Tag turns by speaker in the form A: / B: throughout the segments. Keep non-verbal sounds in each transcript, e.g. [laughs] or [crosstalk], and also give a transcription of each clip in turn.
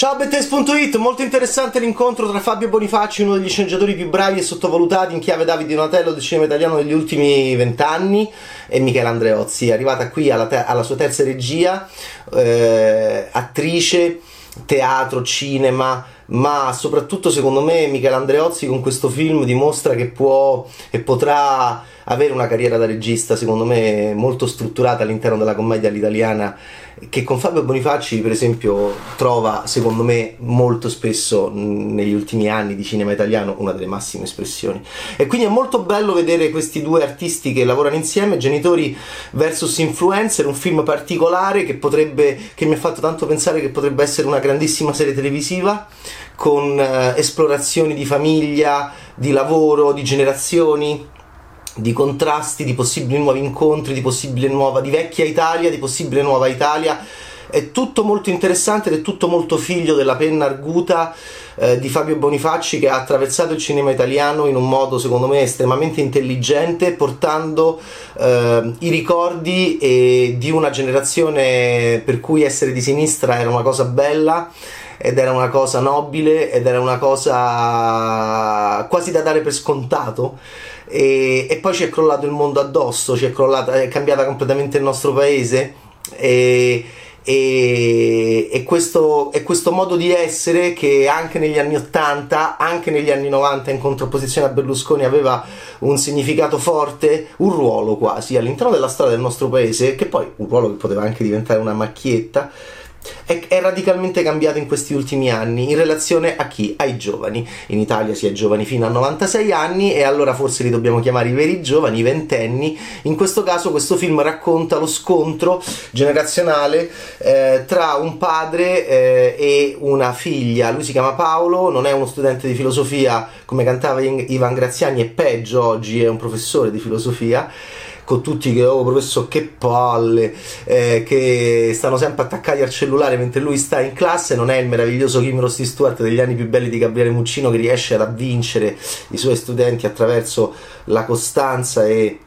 A: Ciao Bettes.it, molto interessante l'incontro tra Fabio Bonifacci, uno degli sceneggiatori più bravi e sottovalutati in chiave Davide Donatello del cinema italiano negli ultimi vent'anni, e Michele Andreozzi, arrivata qui alla, te- alla sua terza regia, eh, attrice, teatro, cinema, ma soprattutto secondo me Michele Andreozzi con questo film dimostra che può e potrà avere una carriera da regista secondo me molto strutturata all'interno della commedia all'italiana che con Fabio Bonifacci per esempio trova secondo me molto spesso negli ultimi anni di cinema italiano una delle massime espressioni. E quindi è molto bello vedere questi due artisti che lavorano insieme genitori versus influencer un film particolare che potrebbe che mi ha fatto tanto pensare che potrebbe essere una grandissima serie televisiva con eh, esplorazioni di famiglia di lavoro di generazioni di contrasti, di possibili nuovi incontri, di possibile nuova, di vecchia Italia, di possibile nuova Italia. È tutto molto interessante ed è tutto molto figlio della penna arguta eh, di Fabio Bonifacci che ha attraversato il cinema italiano in un modo secondo me estremamente intelligente portando eh, i ricordi e di una generazione per cui essere di sinistra era una cosa bella ed era una cosa nobile ed era una cosa quasi da dare per scontato e, e poi ci è crollato il mondo addosso, ci è, crollata, è cambiata completamente il nostro paese. E, e, e, questo, e, questo, modo di essere che anche negli anni 80, anche negli anni 90 in contrapposizione a Berlusconi aveva un significato forte, un ruolo quasi all'interno della storia del nostro paese, che poi un ruolo che poteva anche diventare una macchietta è, è, radicalmente cambiato in questi ultimi anni in relazione a chi? Ai giovani. In Italia si è giovani fino a 96 anni e allora forse li dobbiamo chiamare i veri giovani, i ventenni. In questo caso questo film racconta lo scontro generazionale eh, tra un padre eh, e una figlia. Lui si chiama Paolo, non è uno studente di filosofia come cantava Ivan Graziani e peggio oggi è un professore di filosofia con tutti che oh professor che palle eh, che stanno sempre attaccati al cellulare mentre lui sta in classe non è il meraviglioso Kim Rossi Stewart degli anni più belli di Gabriele Muccino che riesce ad avvincere i suoi studenti attraverso la costanza e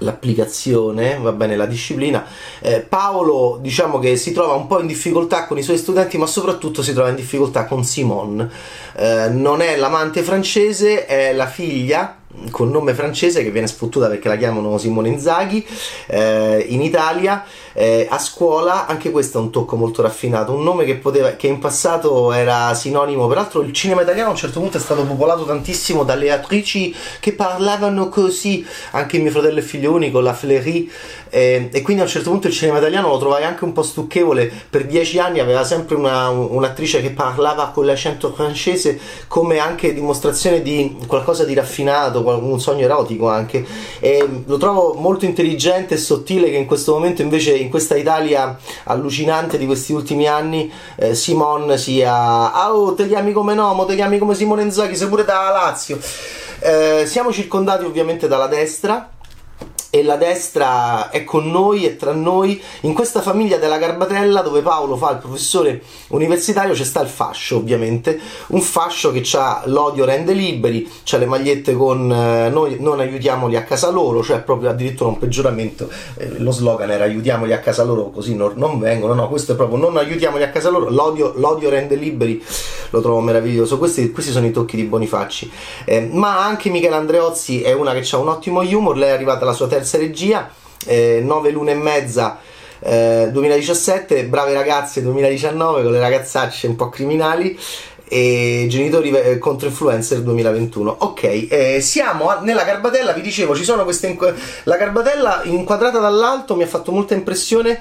A: l'applicazione, va bene, la disciplina. Eh, Paolo, diciamo che si trova un po' in difficoltà con i suoi studenti, ma soprattutto si trova in difficoltà con Simone. Eh, non è l'amante francese, è la figlia con nome francese che viene sfottuta perché la chiamano Simone Inzaghi eh, in Italia eh, a scuola anche questo è un tocco molto raffinato un nome che, poteva, che in passato era sinonimo peraltro il cinema italiano a un certo punto è stato popolato tantissimo dalle attrici che parlavano così anche mio fratello e figlio unico la Fleury eh, e quindi a un certo punto il cinema italiano lo trovai anche un po' stucchevole per dieci anni aveva sempre una, un'attrice che parlava con l'accento francese come anche dimostrazione di qualcosa di raffinato un sogno erotico anche. E lo trovo molto intelligente e sottile che in questo momento invece in questa Italia allucinante di questi ultimi anni eh, Simon sia ah, oh te chiami come Nomo te chiami come Simone Inzaghi sei pure da Lazio. Eh, siamo circondati ovviamente dalla destra e la destra è con noi e tra noi. In questa famiglia della Garbatella dove Paolo fa il professore universitario c'è sta il fascio ovviamente. Un fascio che ha l'odio rende liberi c'ha le magliette con eh, noi non aiutiamoli a casa loro cioè proprio addirittura un peggioramento. Eh, lo slogan era aiutiamoli a casa loro così non, non, vengono no questo è proprio non aiutiamoli a casa loro l'odio, l'odio rende liberi lo trovo meraviglioso. Questi, questi sono i tocchi di Bonifacci. Eh, ma anche Michele Andreozzi è una che ha un ottimo humor. Lei è arrivata alla sua terza regia, eh, 9 lune e mezza eh, 2017, Brave ragazze 2019 con le ragazzacce un po' criminali e genitori eh, contro influencer 2021 ok eh, siamo a, nella garbatella vi dicevo ci sono queste la garbatella inquadrata dall'alto mi ha fatto molta impressione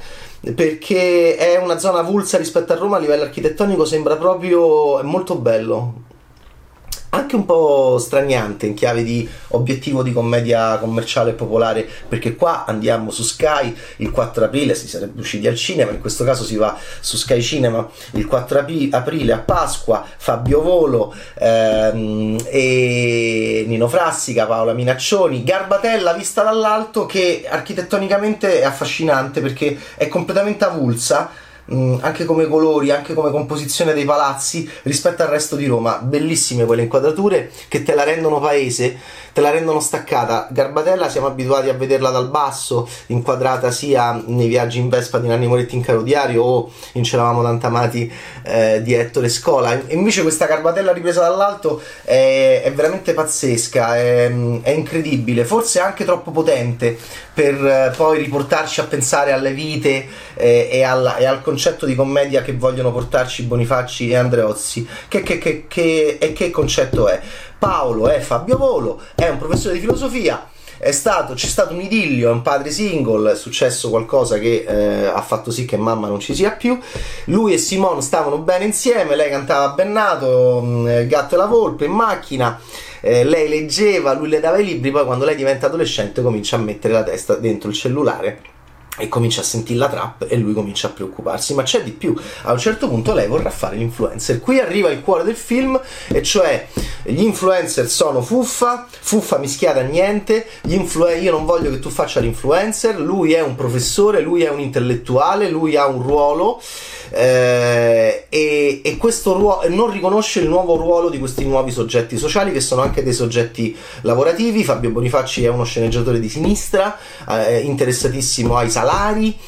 A: perché è una zona avulsa rispetto a Roma a livello architettonico sembra proprio molto bello anche un po' straniante in chiave di obiettivo di commedia commerciale e popolare perché qua andiamo su Sky il 4 aprile si sarebbe usciti al cinema in questo caso si va su Sky Cinema il 4 aprile a Pasqua Fabio Volo ehm, e Nino Frassica Paola Minaccioni Garbatella vista dall'alto che architettonicamente è affascinante perché è completamente avulsa mh, anche come colori, anche come composizione dei palazzi rispetto al resto di Roma. Bellissime quelle inquadrature che te la rendono paese, te la rendono staccata. Garbatella siamo abituati a vederla dal basso, inquadrata sia nei viaggi in Vespa di Nanni Moretti in Caro Diario o in C'eravamo tantamati eh, di Ettore Scola. Invece questa Garbatella ripresa dall'alto è, è veramente pazzesca, è, è, incredibile, forse anche troppo potente per eh, poi riportarci a pensare alle vite eh, e, alla, e, al concetto di commedia che vogliono portarci Bonifacci e Andreozzi. Che, che, che, che, e che concetto è? Paolo è Fabio Volo, è un professore di filosofia è stato, c'è stato un idillio, è un padre single, è successo qualcosa che eh, ha fatto sì che mamma non ci sia più. Lui e Simone stavano bene insieme, lei cantava bennato, mm, il gatto e la volpe in macchina. Eh, lei leggeva, lui le dava i libri, poi quando lei diventa adolescente comincia a mettere la testa dentro il cellulare e comincia a sentire la trap e lui comincia a preoccuparsi. Ma c'è di più, a un certo punto lei vorrà fare l'influencer. Qui arriva il cuore del film, e cioè gli influencer sono fuffa, fuffa mischiata a niente, influ- io non voglio che tu faccia l'influencer, lui è un professore, lui è un intellettuale, lui ha un ruolo eh, e, e, questo ruolo non riconosce il nuovo ruolo di questi nuovi soggetti sociali che sono anche dei soggetti lavorativi. Fabio Bonifacci è uno sceneggiatore di sinistra, eh, interessatissimo ai salari,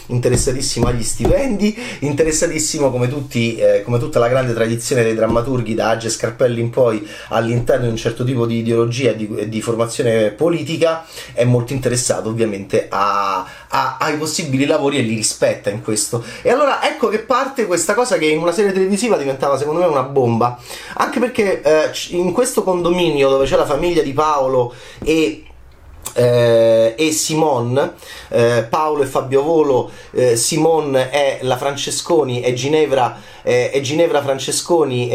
A: interessatissimo agli stipendi, interessatissimo come, tutti, eh, come tutta la grande tradizione dei drammaturghi da Age Scarpelli in poi all'interno di un certo tipo di ideologia e di, di, formazione politica, è molto interessato ovviamente a, a, ai possibili lavori e li rispetta in questo. E allora ecco che parte questa cosa che in una serie televisiva diventava secondo me una bomba, anche perché eh, in questo condominio dove c'è la famiglia di Paolo e eh, e Simon, eh, Paolo e Fabio Volo, eh, Simon è la Francesconi e Ginevra, eh, Ginevra Francesconi.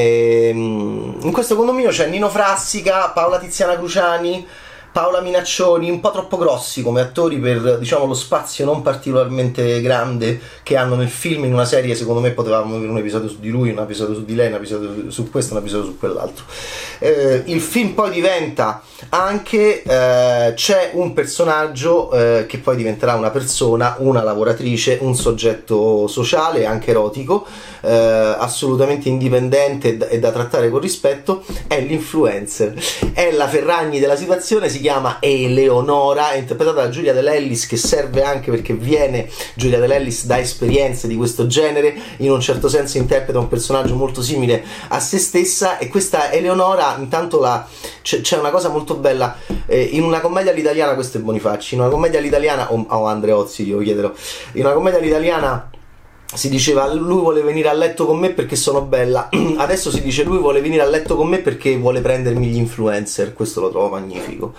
A: Mm, in questo condominio c'è Nino Frassica, Paola Tiziana Cruciani, Paola Minaccioni, un po' troppo grossi come attori per diciamo, lo spazio non particolarmente grande che hanno nel film. In una serie, secondo me, potevamo avere un episodio su di lui, un episodio su di lei, un episodio su questo, un episodio su quell'altro. Eh, il film poi diventa anche eh, c'è un personaggio eh, che poi diventerà una persona, una lavoratrice, un soggetto sociale, anche erotico, eh, assolutamente indipendente e da, e da trattare con rispetto. È l'influencer, è la Ferragni della situazione. Si chiama Eleonora, interpretata da Giulia Dell'Ellis, che serve anche perché viene Giulia Dell'Ellis da esperienze di questo genere, in un certo senso interpreta un personaggio molto simile a se stessa. E questa Eleonora intanto la, c'è, c'è, una cosa molto bella, eh, in una commedia all'italiana, questo è Bonifacci, in una commedia all'italiana, o oh, oh, Andreozzi io chiederò, in una commedia all'italiana si diceva lui vuole venire a letto con me perché sono bella, [clears throat] adesso si dice lui vuole venire a letto con me perché vuole prendermi gli influencer, questo lo trovo magnifico.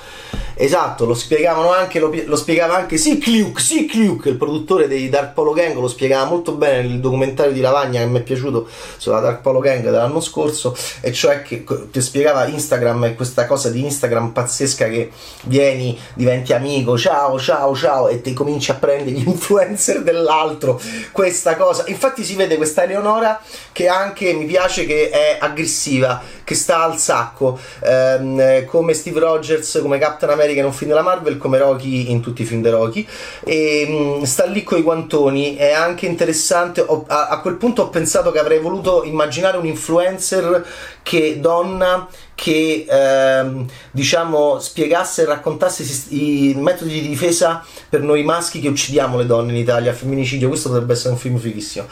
A: Esatto, lo spiegavano anche, lo, lo spiegava anche Sikliuk, Sikliuk, il produttore dei Dark Polo Gang, lo spiegava molto bene nel documentario di Lavagna che mi è piaciuto sulla Dark Polo Gang dell'anno scorso, e cioè che ti spiegava Instagram e questa cosa di Instagram pazzesca che vieni, diventi amico, ciao, ciao, ciao, e ti cominci a prendere gli [laughs] influencer dell'altro, questa cosa. Infatti si vede questa Eleonora che anche mi piace che è aggressiva, che sta al sacco, ehm, come Steve Rogers, come Captain America America in un film della Marvel come Rocky in tutti i film di Rocky. E mh, mm, sta lì con i guantoni. È anche interessante. Ho, a, a, quel punto ho pensato che avrei voluto immaginare un influencer che donna che ehm, diciamo spiegasse e raccontasse i metodi di difesa per noi maschi che uccidiamo le donne in Italia femminicidio questo potrebbe essere un film fighissimo.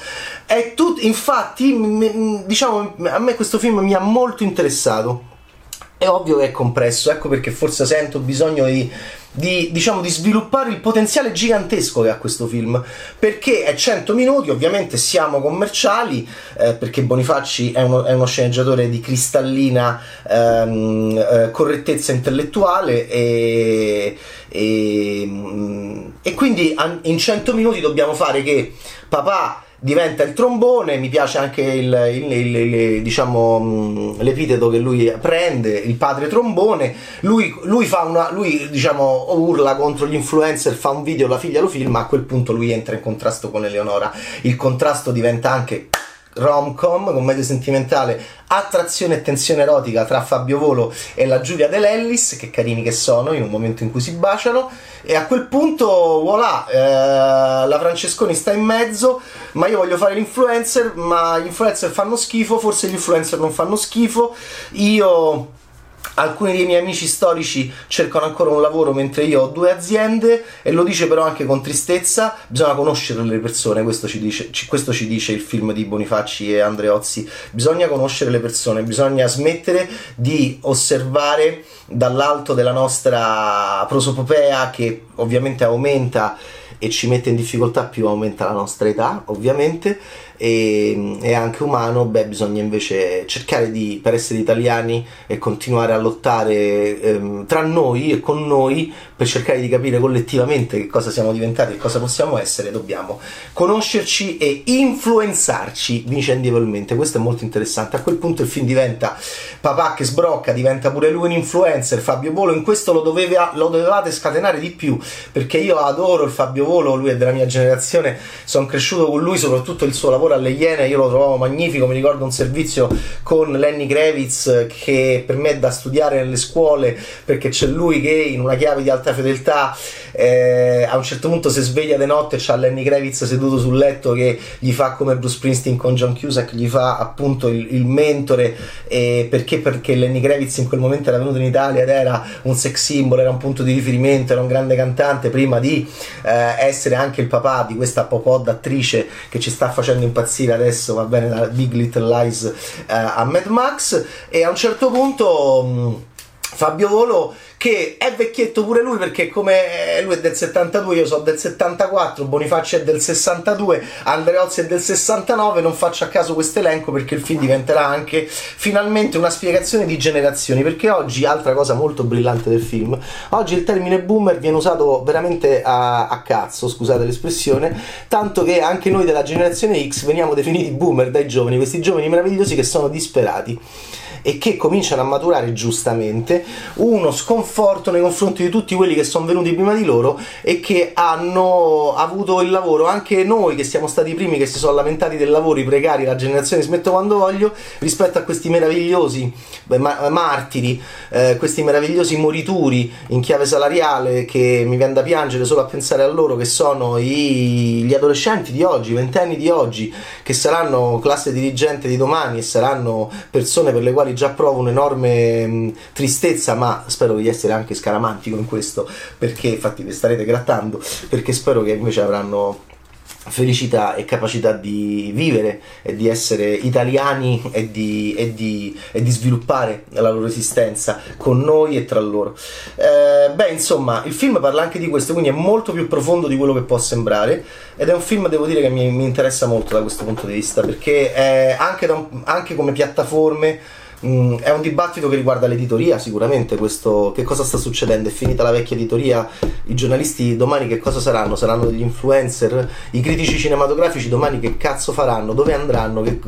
A: È tut- infatti m- diciamo a me questo film mi ha molto interessato. È ovvio che è compresso, ecco perché forse sento bisogno di, di, diciamo, di sviluppare il potenziale gigantesco che ha questo film, perché è 100 minuti, ovviamente siamo commerciali, eh, perché Bonifacci è uno, è uno, sceneggiatore di cristallina ehm, eh, correttezza intellettuale e, e, e quindi in 100 minuti dobbiamo fare che papà diventa il trombone, mi piace anche il, il, il, diciamo, mm, l'epiteto che lui prende, il padre trombone, lui, lui, una, lui diciamo, urla contro gli influencer, fa un video, la figlia lo filma, a quel punto lui entra in contrasto con Eleonora, il contrasto diventa anche rom-com, commedia sentimentale, attrazione e tensione erotica tra Fabio Volo e la Giulia De Lellis, che carini che sono in un momento in cui si baciano, e a quel punto, voilà, eh, la Francesconi sta in mezzo, ma io voglio fare l'influencer, ma gli influencer fanno schifo, forse gli influencer non fanno schifo, io Alcuni dei miei amici storici cercano ancora un lavoro mentre io ho due aziende e lo dice però anche con tristezza, bisogna conoscere le persone, questo ci dice, questo ci dice il film di Bonifacci e Andreozzi, bisogna conoscere le persone, bisogna smettere di osservare dall'alto della nostra prosopopea che ovviamente aumenta e ci mette in difficoltà più aumenta la nostra età, ovviamente, e è anche umano, beh, bisogna invece cercare di, per essere italiani e continuare a lottare ehm, tra noi e con noi per cercare di capire collettivamente che cosa siamo diventati e cosa possiamo essere, dobbiamo conoscerci e influenzarci vicendevolmente. Questo è molto interessante. A quel punto il film diventa papà che sbrocca, diventa pure lui un influencer, Fabio Volo, in questo lo, doveva, lo dovevate scatenare di più, perché io adoro il Fabio Volo, lui è della mia generazione, sono cresciuto con lui, soprattutto il suo lavoro lavoro alle Iene io lo trovavo magnifico, mi ricordo un servizio con Lenny Kravitz che per me è da studiare nelle scuole perché c'è lui che in una chiave di alta fedeltà eh, a un certo punto si sveglia di notte e c'ha Lenny Kravitz seduto sul letto che gli fa come Bruce Springsteen con John Cusack, gli fa appunto il, il mentore eh, perché? Perché Lenny Kravitz in quel momento era venuto in Italia ed era un sex symbol, era un punto di riferimento, era un grande cantante prima di eh, essere anche il papà di questa popod attrice che ci sta facendo impazzire adesso, va bene, la Big Little Lies eh, a Mad Max. E a un certo punto mh, Fabio Volo che è vecchietto pure lui perché come lui è del 72, io sono del 74, Bonifacci è del 62, Andreozzi è del 69, non faccio a caso questo elenco perché il film diventerà anche finalmente una spiegazione di generazioni, perché oggi, altra cosa molto brillante del film, oggi il termine boomer viene usato veramente a, a cazzo, scusate l'espressione, tanto che anche noi della generazione X veniamo definiti boomer dai giovani, questi giovani meravigliosi che sono disperati e che cominciano a maturare giustamente uno sconforto nei confronti di tutti quelli che sono venuti prima di loro e che hanno avuto il lavoro, anche noi che siamo stati i primi che si sono lamentati del lavoro, i precari, la generazione smetto quando voglio, rispetto a questi meravigliosi beh, ma- martiri, eh, questi meravigliosi morituri in chiave salariale che mi viene da piangere solo a pensare a loro che sono i- gli adolescenti di oggi, i ventenni di oggi, che saranno classe dirigente di domani e saranno persone per le quali già provo un'enorme mh, tristezza, ma spero di essere anche scaramantico in questo, perché infatti vi starete grattando, perché spero che invece avranno felicità e capacità di vivere e di essere italiani e di, e di, e di sviluppare la loro esistenza con noi e tra loro. Eh, beh, insomma, il film parla anche di questo, quindi è molto più profondo di quello che può sembrare ed è un film, devo dire, che mi, mi interessa molto da questo punto di vista, perché anche, un, anche come piattaforme Mm, è un dibattito che riguarda l'editoria sicuramente, questo, che cosa sta succedendo? È finita la vecchia editoria, i giornalisti domani che cosa saranno? Saranno degli influencer? I critici cinematografici domani che cazzo faranno? Dove andranno? Che,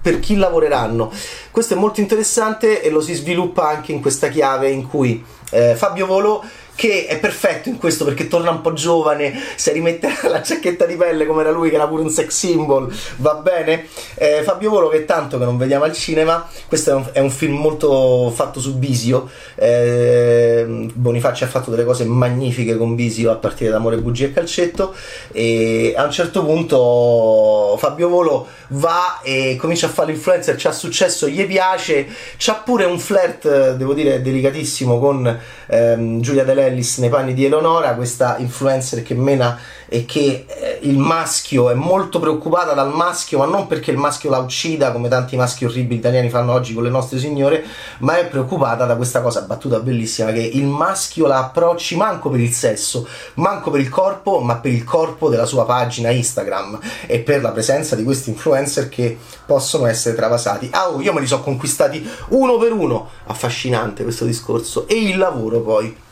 A: per chi lavoreranno? Questo è molto interessante e lo si sviluppa anche in questa chiave in cui eh, Fabio Volo che è perfetto in questo perché torna un po' giovane, se rimette [laughs] la giacchetta di pelle come era lui che era pure un sex symbol, va bene? Eh, Fabio Volo che tanto che non vediamo al cinema, questo è un, è un film molto fatto su Bisio, eh, Bonifacci ha fatto delle cose magnifiche con Bisio a partire da Amore, Bugie e Calcetto e a un certo punto Fabio Volo va e comincia a fare l'influencer, c'ha successo, gli piace, c'ha pure un flirt, devo dire, delicatissimo con ehm, Giulia De Ellis nei panni di Eleonora, questa influencer che mena e che eh, il maschio è molto preoccupata dal maschio, ma non perché il maschio la uccida come tanti maschi orribili italiani fanno oggi con le nostre signore, ma è preoccupata da questa cosa battuta bellissima che il maschio la approcci manco per il sesso, manco per il corpo, ma per il corpo della sua pagina Instagram e per la presenza di questi influencer che possono essere travasati. Ah, oh, io me li so conquistati uno per uno, affascinante questo discorso. E il lavoro poi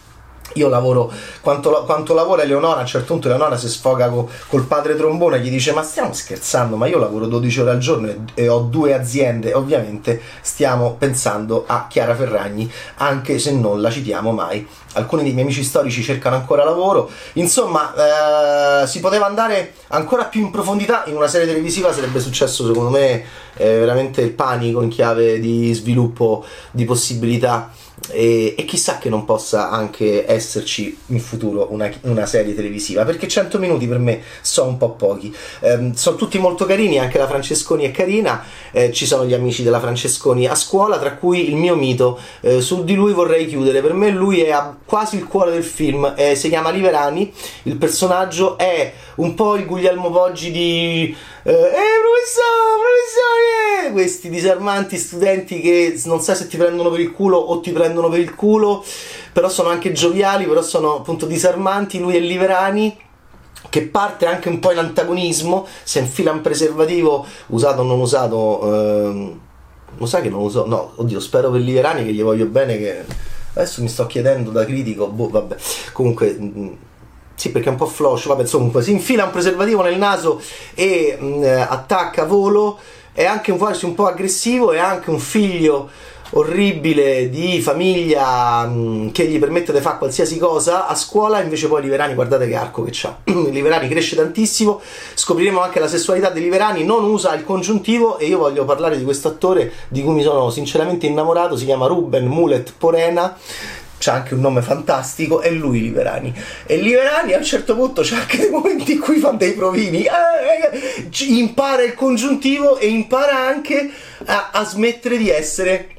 A: io lavoro quanto, quanto, lavora Eleonora a un certo punto Eleonora si sfoga co, col padre trombone gli dice ma stiamo scherzando? Ma io lavoro 12 ore al giorno e, e, ho due aziende. Ovviamente stiamo pensando a Chiara Ferragni anche se non la citiamo mai. Alcuni dei miei amici storici cercano ancora lavoro. Insomma eh, si poteva andare ancora più in profondità in una serie televisiva sarebbe successo secondo me eh, veramente il panico in chiave di sviluppo di possibilità e, e, chissà che non possa anche esserci in futuro una, una, serie televisiva perché 100 minuti per me sono un po' pochi. Eh, sono tutti molto carini anche la Francesconi è carina eh, ci sono gli amici della Francesconi a scuola tra cui il mio mito eh, su di lui vorrei chiudere. Per me lui è quasi il cuore del film eh, si chiama Liverani il personaggio è un po' il Guglielmo Poggi di eh, professore, professore, questi disarmanti studenti che non sai se ti prendono per il culo o ti prendono per il culo, però sono anche gioviali, però sono appunto disarmanti, lui e Liverani che parte anche un po' in antagonismo, si infila un preservativo usato o non usato, ehm, lo sai che non uso, no, oddio, spero per Liverani che gli voglio bene che adesso mi sto chiedendo da critico, boh, vabbè, comunque mm, sì, perché è un po' flush, vabbè, insomma, si infila un preservativo nel naso e mh, mm, attacca a volo, è anche un, un po' aggressivo, è anche un figlio orribile di famiglia mh, mm, che gli permette di fare qualsiasi cosa. A scuola invece poi Liverani guardate che arco che c'ha. [clears throat] Liverani cresce tantissimo. Scopriremo anche la sessualità di Liverani. Non usa il congiuntivo e io voglio parlare di questo attore di cui mi sono sinceramente innamorato. Si chiama Ruben Mulet Porena. C'ha anche un nome fantastico, è lui Liverani. E Liverani a un certo punto c'è anche dei momenti in cui fa dei provini, eh, eh, impara il congiuntivo e impara anche a, a smettere di essere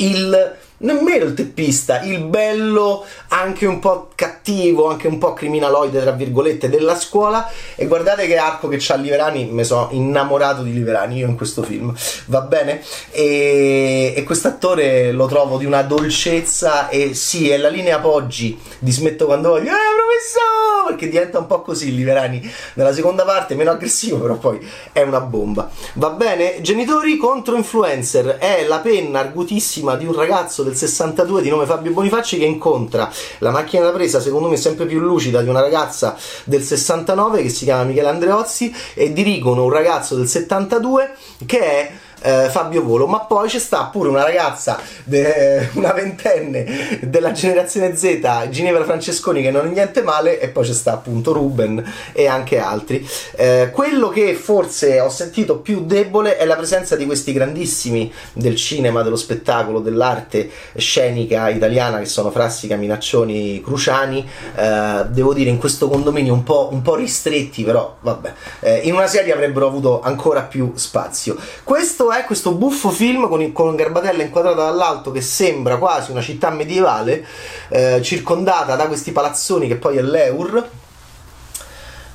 A: il nemmeno il teppista, il bello anche un po' cattivo, anche un po' criminaloide tra virgolette della scuola. E guardate che arco che c'ha Liverani, mi sono innamorato di Liverani io in questo film, va bene? E, e quest'attore lo trovo di una dolcezza e sì, è la linea Poggi di Smetto quando voglio, eh professore, perché diventa un po' così Liverani nella seconda parte, meno aggressivo però poi è una bomba, va bene? Genitori contro influencer. È la penna argutissima di un ragazzo del 62 di nome Fabio Bonifacci che incontra la macchina da presa secondo me sempre più lucida di una ragazza del 69 che si chiama Michele Andreozzi e dirigono un ragazzo del 72 che è eh, Fabio Volo, ma poi c'è sta pure una ragazza, de, [laughs] una ventenne della generazione Z, Ginevra Francesconi, che non è niente male, e poi c'è sta appunto Ruben e anche altri. Eh, quello che forse ho sentito più debole è la presenza di questi grandissimi del cinema, dello spettacolo, dell'arte scenica italiana che sono Frassica, Minaccioni, Cruciani. Eh, devo dire in questo condominio un po', un po ristretti, però vabbè, eh, in una serie avrebbero avuto ancora più spazio. Questo è questo buffo film con, con Garbatella inquadrata dall'alto che sembra quasi una città medievale, eh, circondata da questi palazzoni che poi è l'Eur.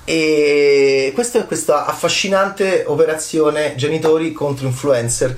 A: E questa è questa affascinante operazione genitori contro influencer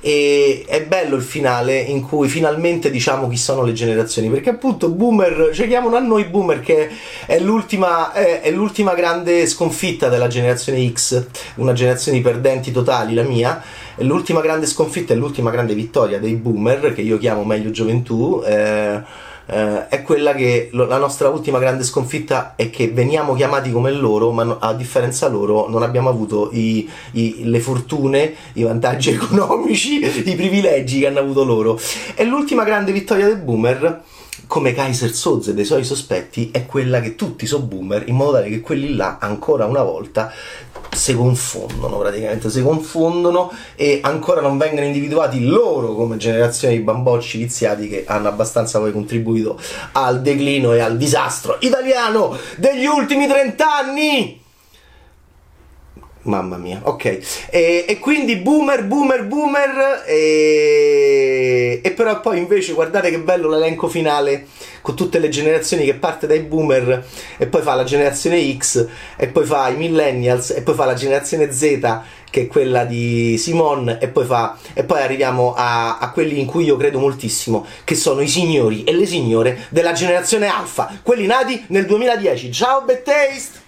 A: e è bello il finale in cui finalmente diciamo chi sono le generazioni perché appunto boomer ci chiamano a noi boomer che è l'ultima, è, è l'ultima grande sconfitta della generazione X una generazione di perdenti totali la mia. L'ultima grande sconfitta e l'ultima grande vittoria dei boomer che io chiamo meglio gioventù eh, eh, è quella che lo, la nostra ultima grande sconfitta è che veniamo chiamati come loro, ma no, a differenza loro non abbiamo avuto i, i, le fortune, i vantaggi [laughs] economici, i privilegi che hanno avuto loro. E l'ultima grande vittoria del boomer come Kaiser Soze dei suoi sospetti è quella che tutti sono boomer in modo tale che quelli là ancora una volta si confondono praticamente, si confondono e ancora non vengono individuati loro come generazione di bambocci viziati che hanno abbastanza poi contribuito al declino e al disastro italiano degli ultimi 30 anni. Mamma mia, ok. E, e, quindi boomer, boomer, boomer. E, e però poi invece guardate che bello l'elenco finale con tutte le generazioni che parte dai boomer e poi fa la generazione X e poi fa i millennials e poi fa la generazione Z che è quella di Simon e poi, fa, e poi arriviamo a, a, quelli in cui io credo moltissimo che sono i signori e le signore della generazione alfa quelli nati nel 2010 ciao Bad Taste